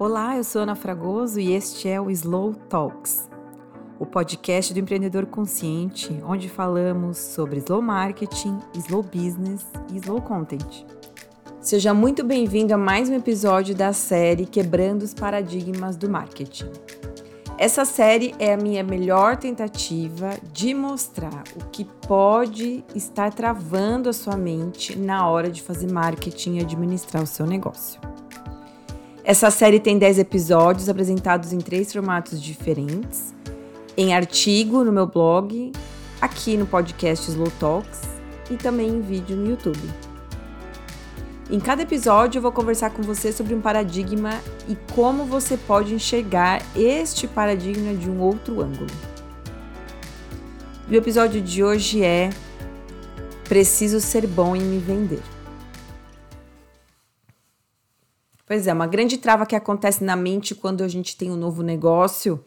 Olá, eu sou Ana Fragoso e este é o Slow Talks, o podcast do empreendedor consciente, onde falamos sobre slow marketing, slow business e slow content. Seja muito bem-vindo a mais um episódio da série Quebrando os Paradigmas do Marketing. Essa série é a minha melhor tentativa de mostrar o que pode estar travando a sua mente na hora de fazer marketing e administrar o seu negócio. Essa série tem 10 episódios apresentados em três formatos diferentes: em artigo no meu blog, aqui no podcast Slow Talks e também em vídeo no YouTube. Em cada episódio eu vou conversar com você sobre um paradigma e como você pode enxergar este paradigma de um outro ângulo. E o episódio de hoje é Preciso ser bom em me vender. Pois é, uma grande trava que acontece na mente quando a gente tem um novo negócio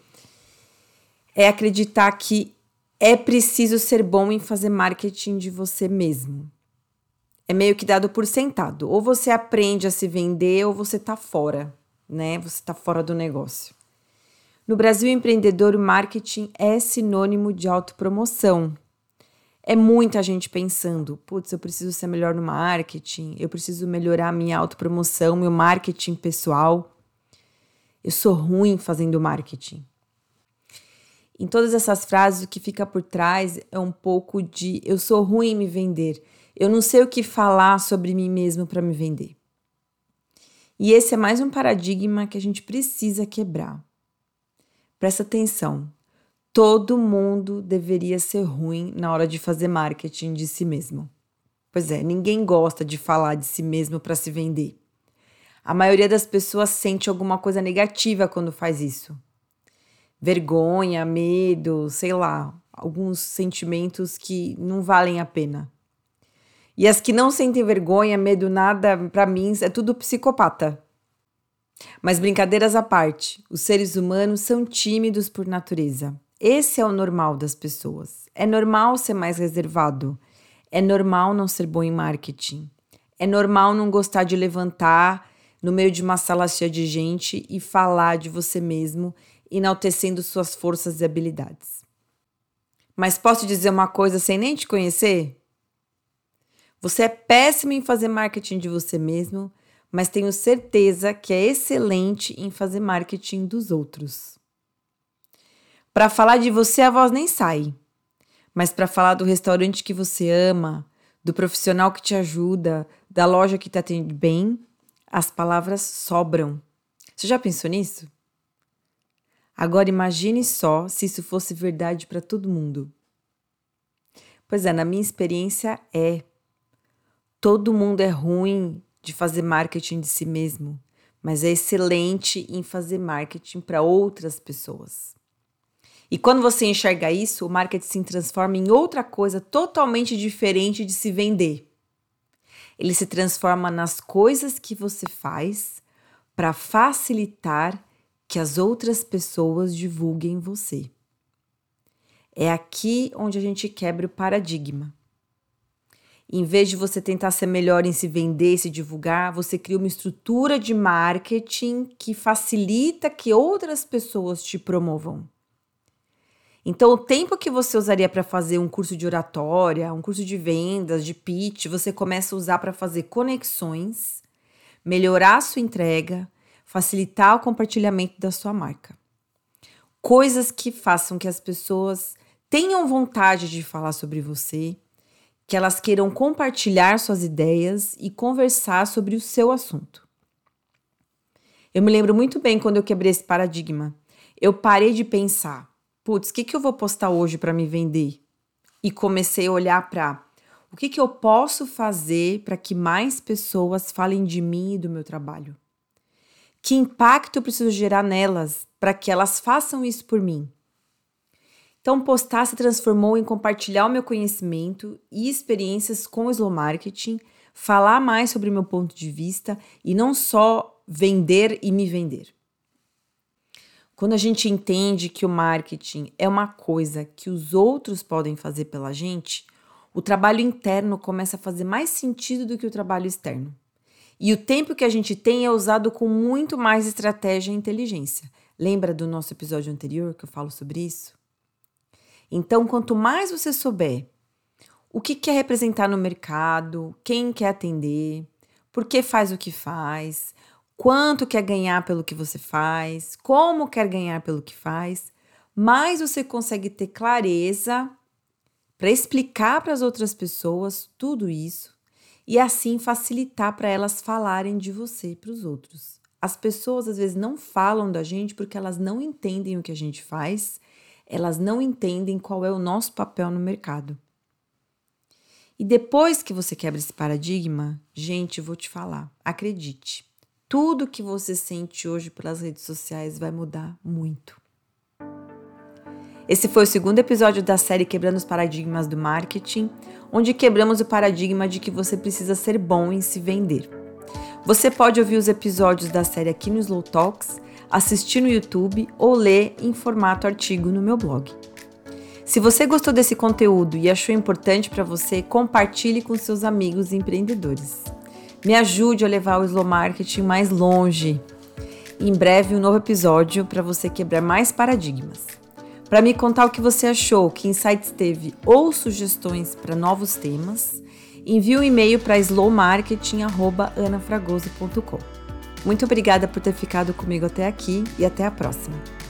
é acreditar que é preciso ser bom em fazer marketing de você mesmo. É meio que dado por sentado. Ou você aprende a se vender ou você tá fora, né? Você tá fora do negócio. No Brasil empreendedor, o marketing é sinônimo de autopromoção. É muita gente pensando, putz, eu preciso ser melhor no marketing, eu preciso melhorar minha autopromoção, meu marketing pessoal. Eu sou ruim fazendo marketing. Em todas essas frases, o que fica por trás é um pouco de eu sou ruim em me vender, eu não sei o que falar sobre mim mesmo para me vender. E esse é mais um paradigma que a gente precisa quebrar. Presta atenção, todo mundo deveria ser ruim na hora de fazer marketing de si mesmo. Pois é, ninguém gosta de falar de si mesmo para se vender. A maioria das pessoas sente alguma coisa negativa quando faz isso. Vergonha, medo, sei lá, alguns sentimentos que não valem a pena. E as que não sentem vergonha, medo, nada, para mim, é tudo psicopata. Mas brincadeiras à parte, os seres humanos são tímidos por natureza. Esse é o normal das pessoas. É normal ser mais reservado. É normal não ser bom em marketing. É normal não gostar de levantar no meio de uma sala cheia de gente e falar de você mesmo, enaltecendo suas forças e habilidades. Mas posso dizer uma coisa sem nem te conhecer? Você é péssimo em fazer marketing de você mesmo, mas tenho certeza que é excelente em fazer marketing dos outros. Para falar de você, a voz nem sai. Mas para falar do restaurante que você ama, do profissional que te ajuda, da loja que te atende bem, as palavras sobram. Você já pensou nisso? Agora imagine só se isso fosse verdade para todo mundo. Pois é, na minha experiência é. Todo mundo é ruim de fazer marketing de si mesmo, mas é excelente em fazer marketing para outras pessoas. E quando você enxerga isso, o marketing se transforma em outra coisa totalmente diferente de se vender. Ele se transforma nas coisas que você faz para facilitar que as outras pessoas divulguem você. É aqui onde a gente quebra o paradigma. Em vez de você tentar ser melhor em se vender, se divulgar, você cria uma estrutura de marketing que facilita que outras pessoas te promovam. Então, o tempo que você usaria para fazer um curso de oratória, um curso de vendas, de pitch, você começa a usar para fazer conexões, melhorar a sua entrega, facilitar o compartilhamento da sua marca. Coisas que façam que as pessoas tenham vontade de falar sobre você, que elas queiram compartilhar suas ideias e conversar sobre o seu assunto. Eu me lembro muito bem quando eu quebrei esse paradigma. Eu parei de pensar putz, o que, que eu vou postar hoje para me vender? E comecei a olhar para o que, que eu posso fazer para que mais pessoas falem de mim e do meu trabalho? Que impacto eu preciso gerar nelas para que elas façam isso por mim? Então, postar se transformou em compartilhar o meu conhecimento e experiências com o slow marketing, falar mais sobre o meu ponto de vista e não só vender e me vender. Quando a gente entende que o marketing é uma coisa que os outros podem fazer pela gente, o trabalho interno começa a fazer mais sentido do que o trabalho externo. E o tempo que a gente tem é usado com muito mais estratégia e inteligência. Lembra do nosso episódio anterior que eu falo sobre isso? Então, quanto mais você souber o que quer representar no mercado, quem quer atender, por que faz o que faz, quanto quer ganhar pelo que você faz, como quer ganhar pelo que faz, mais você consegue ter clareza para explicar para as outras pessoas tudo isso e assim facilitar para elas falarem de você para os outros. As pessoas às vezes não falam da gente porque elas não entendem o que a gente faz, elas não entendem qual é o nosso papel no mercado. E depois que você quebra esse paradigma, gente, vou te falar, acredite, tudo que você sente hoje pelas redes sociais vai mudar muito. Esse foi o segundo episódio da série Quebrando os Paradigmas do Marketing, onde quebramos o paradigma de que você precisa ser bom em se vender. Você pode ouvir os episódios da série aqui no Slow Talks, assistir no YouTube ou ler em formato artigo no meu blog. Se você gostou desse conteúdo e achou importante para você, compartilhe com seus amigos empreendedores. Me ajude a levar o Slow Marketing mais longe. Em breve, um novo episódio para você quebrar mais paradigmas. Para me contar o que você achou, que insights teve ou sugestões para novos temas, envie um e-mail para slowmarketing.anafragoso.com. Muito obrigada por ter ficado comigo até aqui e até a próxima.